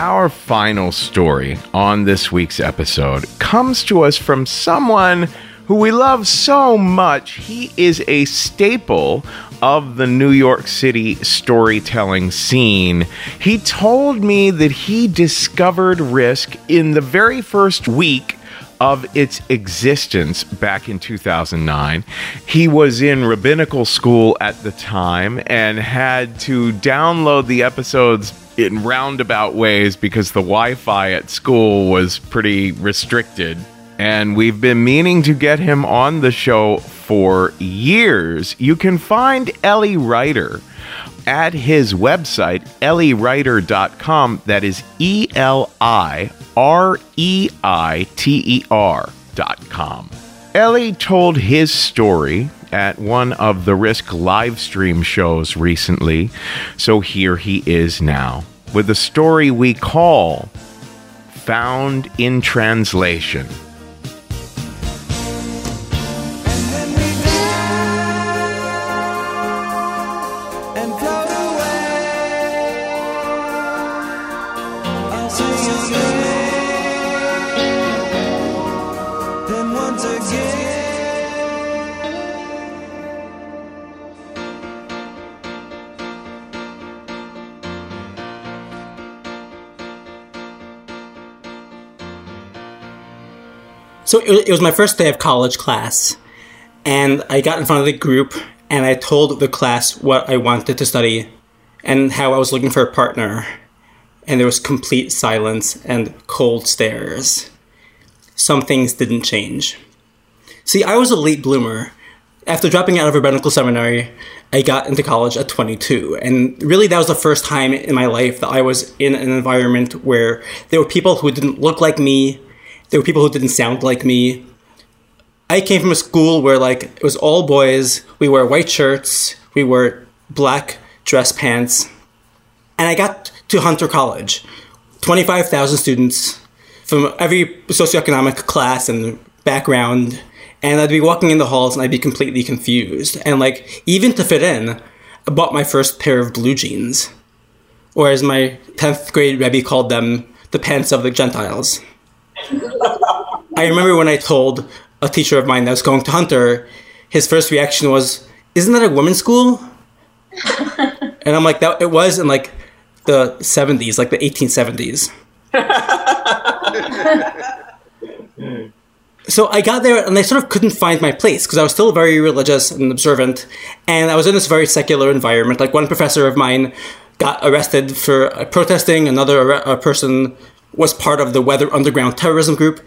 Our final story on this week's episode comes to us from someone who we love so much. He is a staple of the New York City storytelling scene. He told me that he discovered Risk in the very first week of its existence back in 2009. He was in rabbinical school at the time and had to download the episodes in roundabout ways because the Wi Fi at school was pretty restricted. And we've been meaning to get him on the show for years. You can find Eli Reiter at his website, elireiter.com. That is E L I R E I T E R.com. Eli told his story at one of the Risk live stream shows recently, so here he is now with a story we call Found in Translation. So it, was my first day of college class, and I got in front of the group and I told the class what I wanted to study and how I was looking for a partner. And there was complete silence and cold stares. Some things didn't change. See, I was a late bloomer. After dropping out of rabbinical seminary, I got into college at 22. And really, that was the first time in my life that I was in an environment where there were people who didn't look like me, there were people who didn't sound like me. I came from a school where like it was all boys. We wear white shirts. We wear black dress pants. And I got to Hunter College, 25,000 students from every socioeconomic class and background. And I'd be walking in the halls and I'd be completely confused. And like, even to fit in, I bought my first pair of blue jeans. Or as my 10th grade Rebbe called them, the pants of the Gentiles. I remember when I told a teacher of mine that was going to Hunter, his first reaction was, "Isn't that a women's school?" and I'm like, "That it was in like the 70s, like the 1870s." so I got there and I sort of couldn't find my place because I was still very religious and observant, and I was in this very secular environment. Like one professor of mine got arrested for uh, protesting, another a person was part of the Weather Underground terrorism group.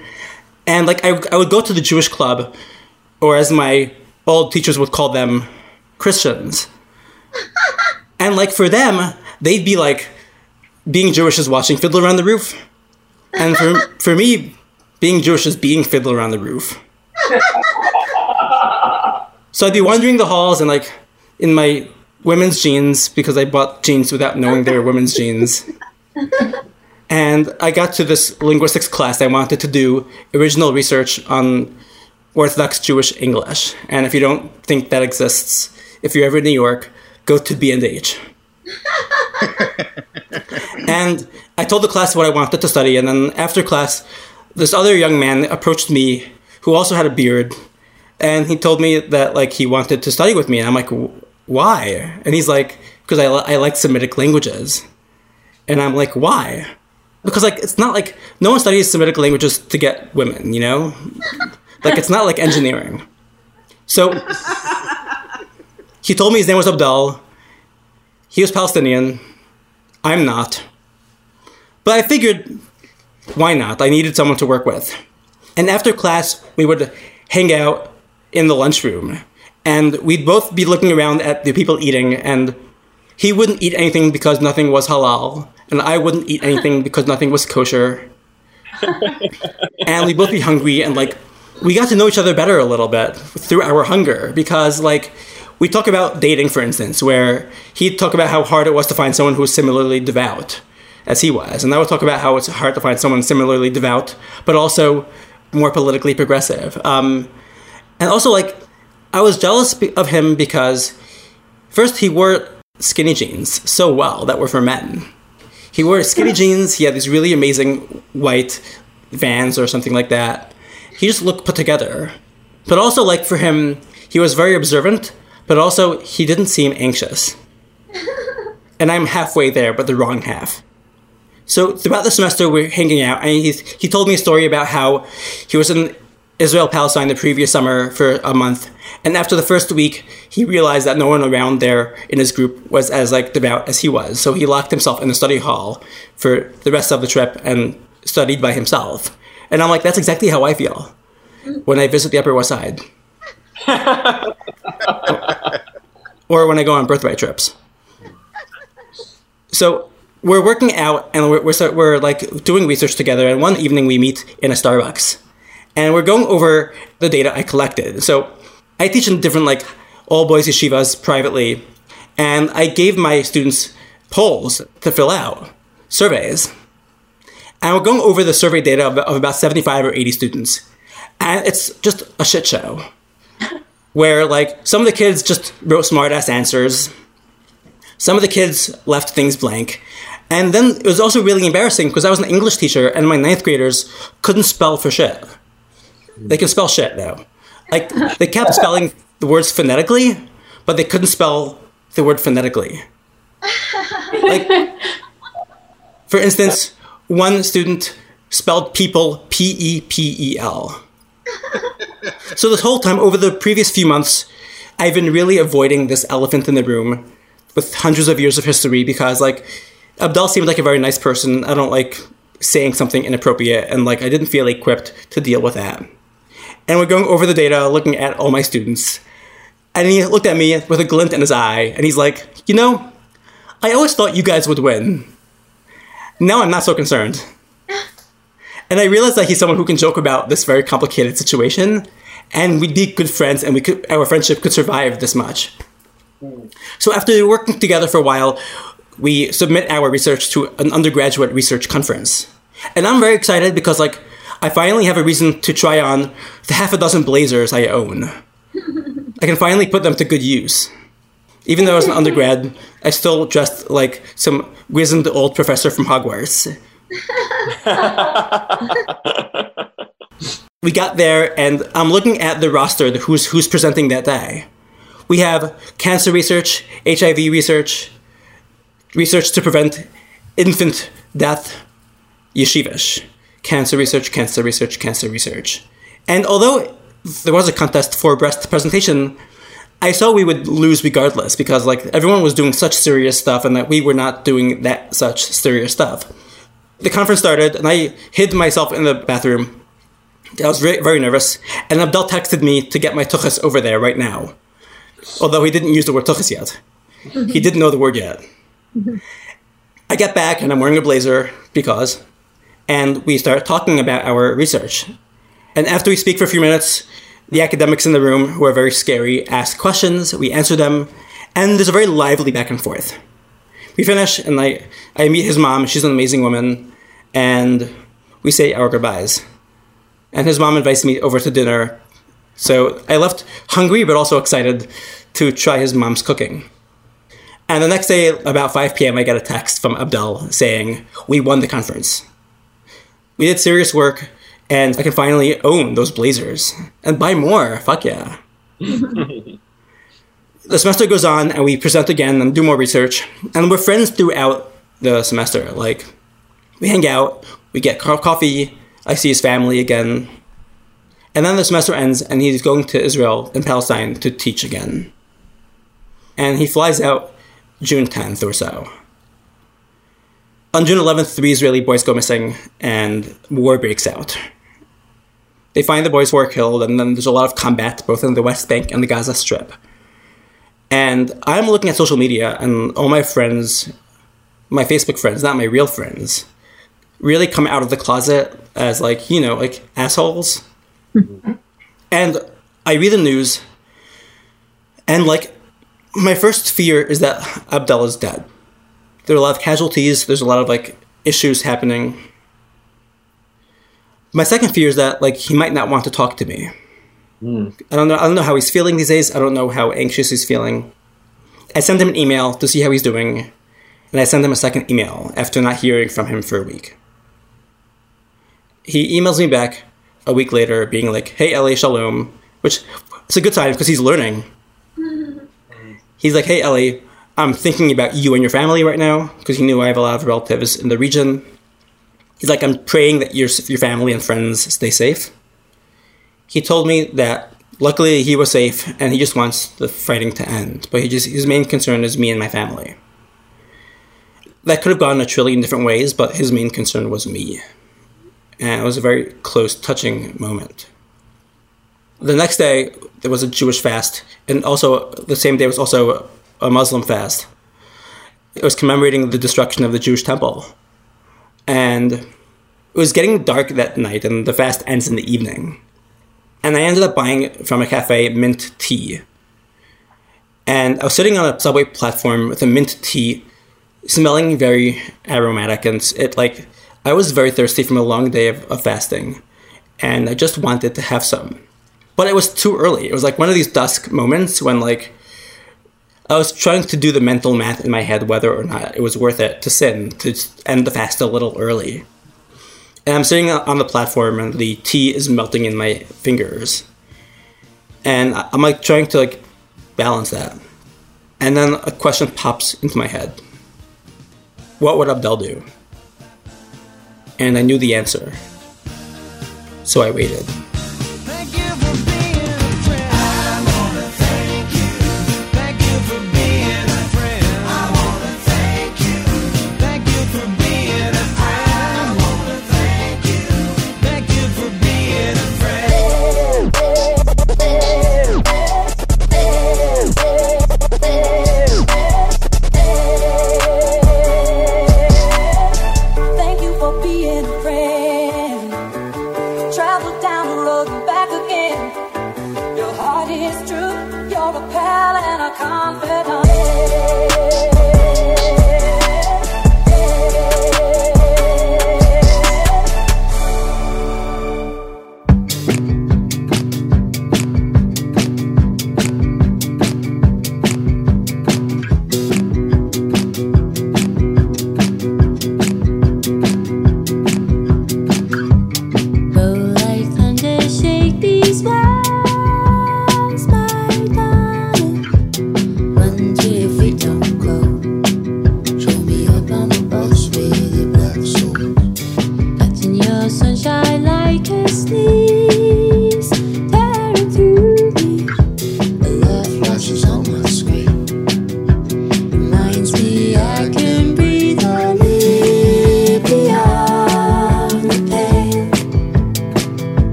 And like I, I would go to the Jewish club, or as my old teachers would call them, Christians. and like for them, they'd be like, being Jewish is watching Fiddler on the Roof. And for, for me, being Jewish is being Fiddler on the Roof. so I'd be wandering the halls and like in my women's jeans because I bought jeans without knowing they were women's jeans. And I got to this linguistics class. I wanted to do original research on Orthodox Jewish English. And if you don't think that exists, if you're ever in New York, go to B&H. and I told the class what I wanted to study. And then after class, this other young man approached me who also had a beard. And he told me that like he wanted to study with me. And I'm like, why? And he's like, because I, I like Semitic languages. And I'm like, why? Because like it's not like no one studies Semitic languages to get women, you know, like it's not like engineering. So he told me his name was Abdul. He was Palestinian. I'm not. But I figured, why not? I needed someone to work with. And after class, we would hang out in the lunchroom. And we'd both be looking around at the people eating, and he wouldn't eat anything because nothing was halal, and I wouldn't eat anything because nothing was kosher. and we'd both be hungry, and like, we got to know each other better a little bit through our hunger because, like, we talk about dating, for instance, where he'd talk about how hard it was to find someone who was similarly devout as he was. And I would talk about how it's hard to find someone similarly devout, but also more politically progressive. Um, and also, like, I was jealous of him because, first, he wore skinny jeans so well that were for men. He wore skinny jeans, he had these really amazing white vans or something like that. He just looked put together. But also, like, for him, he was very observant, but also, he didn't seem anxious. and I'm halfway there, but the wrong half. So throughout the semester, we're hanging out, and he he told me a story about how he was in Israel Palestine the previous summer for a month, and after the first week, he realized that no one around there in his group was as like devout as he was. So he locked himself in the study hall for the rest of the trip and studied by himself. And I'm like, that's exactly how I feel when I visit the Upper West Side, or when I go on birthright trips. So we're working out and we're, we're, we're like doing research together and one evening we meet in a starbucks and we're going over the data i collected. So i teach in different like all boys yeshivas privately and i gave my students polls to fill out surveys. And we're going over the survey data of, of about 75 or 80 students. And it's just a shit show. Where like some of the kids just wrote smart ass answers. Some of the kids left things blank. And then it was also really embarrassing because I was an English teacher and my ninth graders couldn't spell for shit. They can spell shit though. Like they kept spelling the words phonetically, but they couldn't spell the word phonetically. Like, for instance, one student spelled people P E P E L. So this whole time, over the previous few months, I've been really avoiding this elephant in the room with hundreds of years of history because, like, Abdel seemed like a very nice person. I don't like saying something inappropriate, and like I didn't feel equipped to deal with that. And we're going over the data, looking at all my students, and he looked at me with a glint in his eye, and he's like, "You know, I always thought you guys would win. Now I'm not so concerned." And I realized that he's someone who can joke about this very complicated situation, and we'd be good friends, and we could our friendship could survive this much. So after working together for a while, we submit our research to an undergraduate research conference. And I'm very excited because like I finally have a reason to try on the half a dozen blazers I own. I can finally put them to good use. Even though I was an undergrad, I still dressed like some wizened old professor from Hogwarts. we got there and I'm looking at the roster who's who's presenting that day. We have cancer research, HIV research, research to prevent infant death, yeshivish, cancer research, cancer research, cancer research. And although there was a contest for breast presentation, I saw we would lose regardless because like everyone was doing such serious stuff and that we were not doing that such serious stuff. The conference started and I hid myself in the bathroom. I was very, very nervous, and Abdel texted me to get my tuchas over there right now. Although he didn't use the word tuchas yet. he didn't know the word yet. I get back and I'm wearing a blazer because, and we start talking about our research. And after we speak for a few minutes, the academics in the room, who are very scary, ask questions, we answer them, and there's a very lively back and forth. We finish, and I, I meet his mom, she's an amazing woman, and we say our goodbyes. And his mom invites me over to dinner, so I left hungry but also excited to try his mom's cooking. And the next day, about 5 p.m., I get a text from Abdel saying, We won the conference. We did serious work, and I can finally own those blazers and buy more. Fuck yeah. the semester goes on, and we present again and do more research. And we're friends throughout the semester. Like, we hang out, we get coffee, I see his family again. And then the semester ends, and he's going to Israel and Palestine to teach again. And he flies out June 10th or so. On June 11th, three Israeli boys go missing and war breaks out. They find the boys who are killed, and then there's a lot of combat both in the West Bank and the Gaza Strip. And I'm looking at social media, and all my friends, my Facebook friends, not my real friends, really come out of the closet as like, you know, like assholes. and I read the news, and like, my first fear is that Abdullah's dead. There are a lot of casualties, there's a lot of like issues happening. My second fear is that like he might not want to talk to me. Hmm. I don't know. I don't know how he's feeling these days. I don't know how anxious he's feeling. I sent him an email to see how he's doing, and I sent him a second email after not hearing from him for a week. He emails me back a week later, being like, "Hey, Ellie, shalom," which is a good sign because he's learning. He's like, "Hey, Ellie, I'm thinking about you and your family right now because he knew I have a lot of relatives in the region." He's like, "I'm praying that your your family and friends stay safe." he told me that luckily he was safe and he just wants the fighting to end. But he just his main concern is me and my family. That could have gone a trillion different ways, but his main concern was me. And it was a very close, touching moment. The next day there was a Jewish fast, and also the same day was also a Muslim fast. It was commemorating the destruction of the Jewish temple. And it was getting dark that night, and the fast ends in the evening and I ended up buying from a cafe mint tea. And I was sitting on a subway platform with a mint tea, smelling very aromatic, and it like I was very thirsty from a long day of, of fasting, and I just wanted to have some. But it was too early. It was like one of these dusk moments when like I was trying to do the mental math in my head whether or not it was worth it to sin to end the fast a little early. And I'm sitting on the platform and the tea is melting in my fingers. And I'm like trying to like balance that. And then a question pops into my head. What would Abdel do? And I knew the answer. So I waited.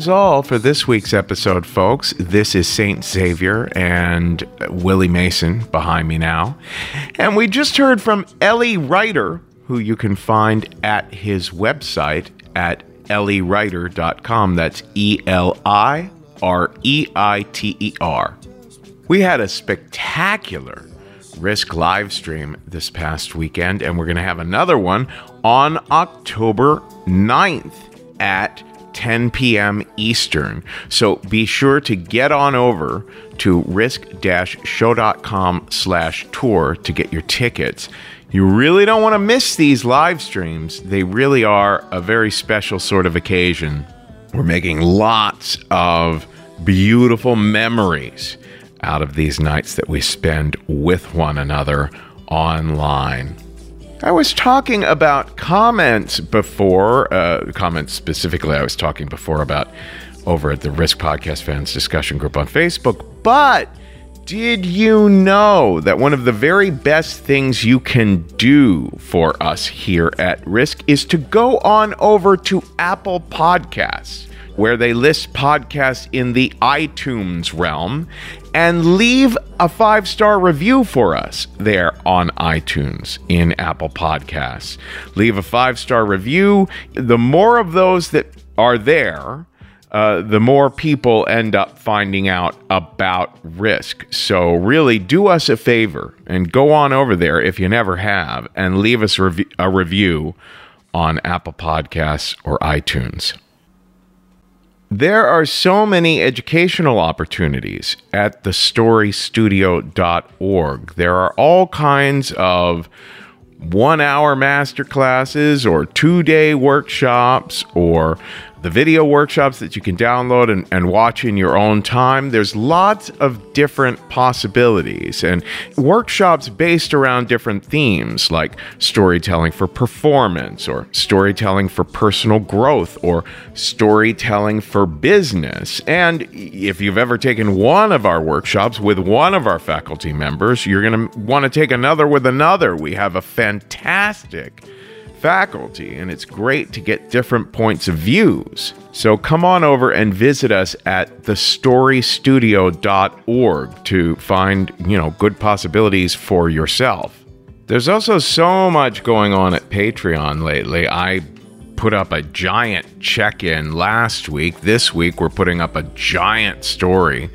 Is all for this week's episode, folks. This is Saint Xavier and Willie Mason behind me now. And we just heard from Ellie Reiter, who you can find at his website at elireiter.com. That's E L I R E I T E R. We had a spectacular Risk live stream this past weekend, and we're going to have another one on October 9th at 10 p.m. Eastern. So be sure to get on over to risk-show.com slash tour to get your tickets. You really don't want to miss these live streams. They really are a very special sort of occasion. We're making lots of beautiful memories out of these nights that we spend with one another online. I was talking about comments before, uh, comments specifically, I was talking before about over at the Risk Podcast Fans discussion group on Facebook, but did you know that one of the very best things you can do for us here at Risk is to go on over to Apple Podcasts, where they list podcasts in the iTunes realm, and leave a five star review for us there on iTunes in Apple Podcasts. Leave a five star review. The more of those that are there, uh, the more people end up finding out about risk. So, really, do us a favor and go on over there if you never have and leave us rev- a review on Apple Podcasts or iTunes. There are so many educational opportunities at thestorystudio.org. There are all kinds of one hour master classes or two day workshops or the video workshops that you can download and, and watch in your own time. There's lots of different possibilities and workshops based around different themes like storytelling for performance or storytelling for personal growth or storytelling for business. And if you've ever taken one of our workshops with one of our faculty members, you're going to want to take another with another. We have a fantastic faculty, and it's great to get different points of views. So come on over and visit us at thestorystudio.org to find, you know, good possibilities for yourself. There's also so much going on at Patreon lately. I put up a giant check-in last week. This week we're putting up a giant story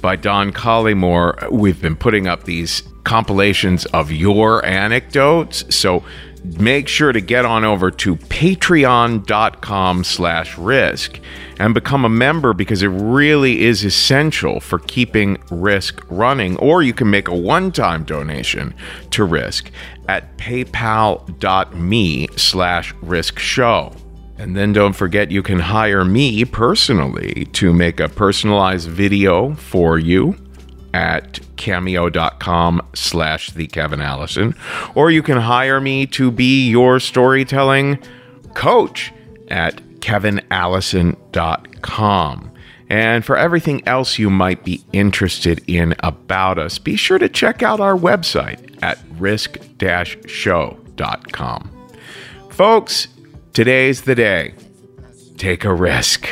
by Don Collymore. We've been putting up these compilations of your anecdotes. So make sure to get on over to patreon.com slash risk and become a member because it really is essential for keeping risk running. Or you can make a one-time donation to risk at paypal.me slash risk show. And then don't forget you can hire me personally to make a personalized video for you at cameo.com slash the Kevin Allison, or you can hire me to be your storytelling coach at kevinallison.com. And for everything else you might be interested in about us, be sure to check out our website at risk-show.com. Folks, today's the day. Take a risk.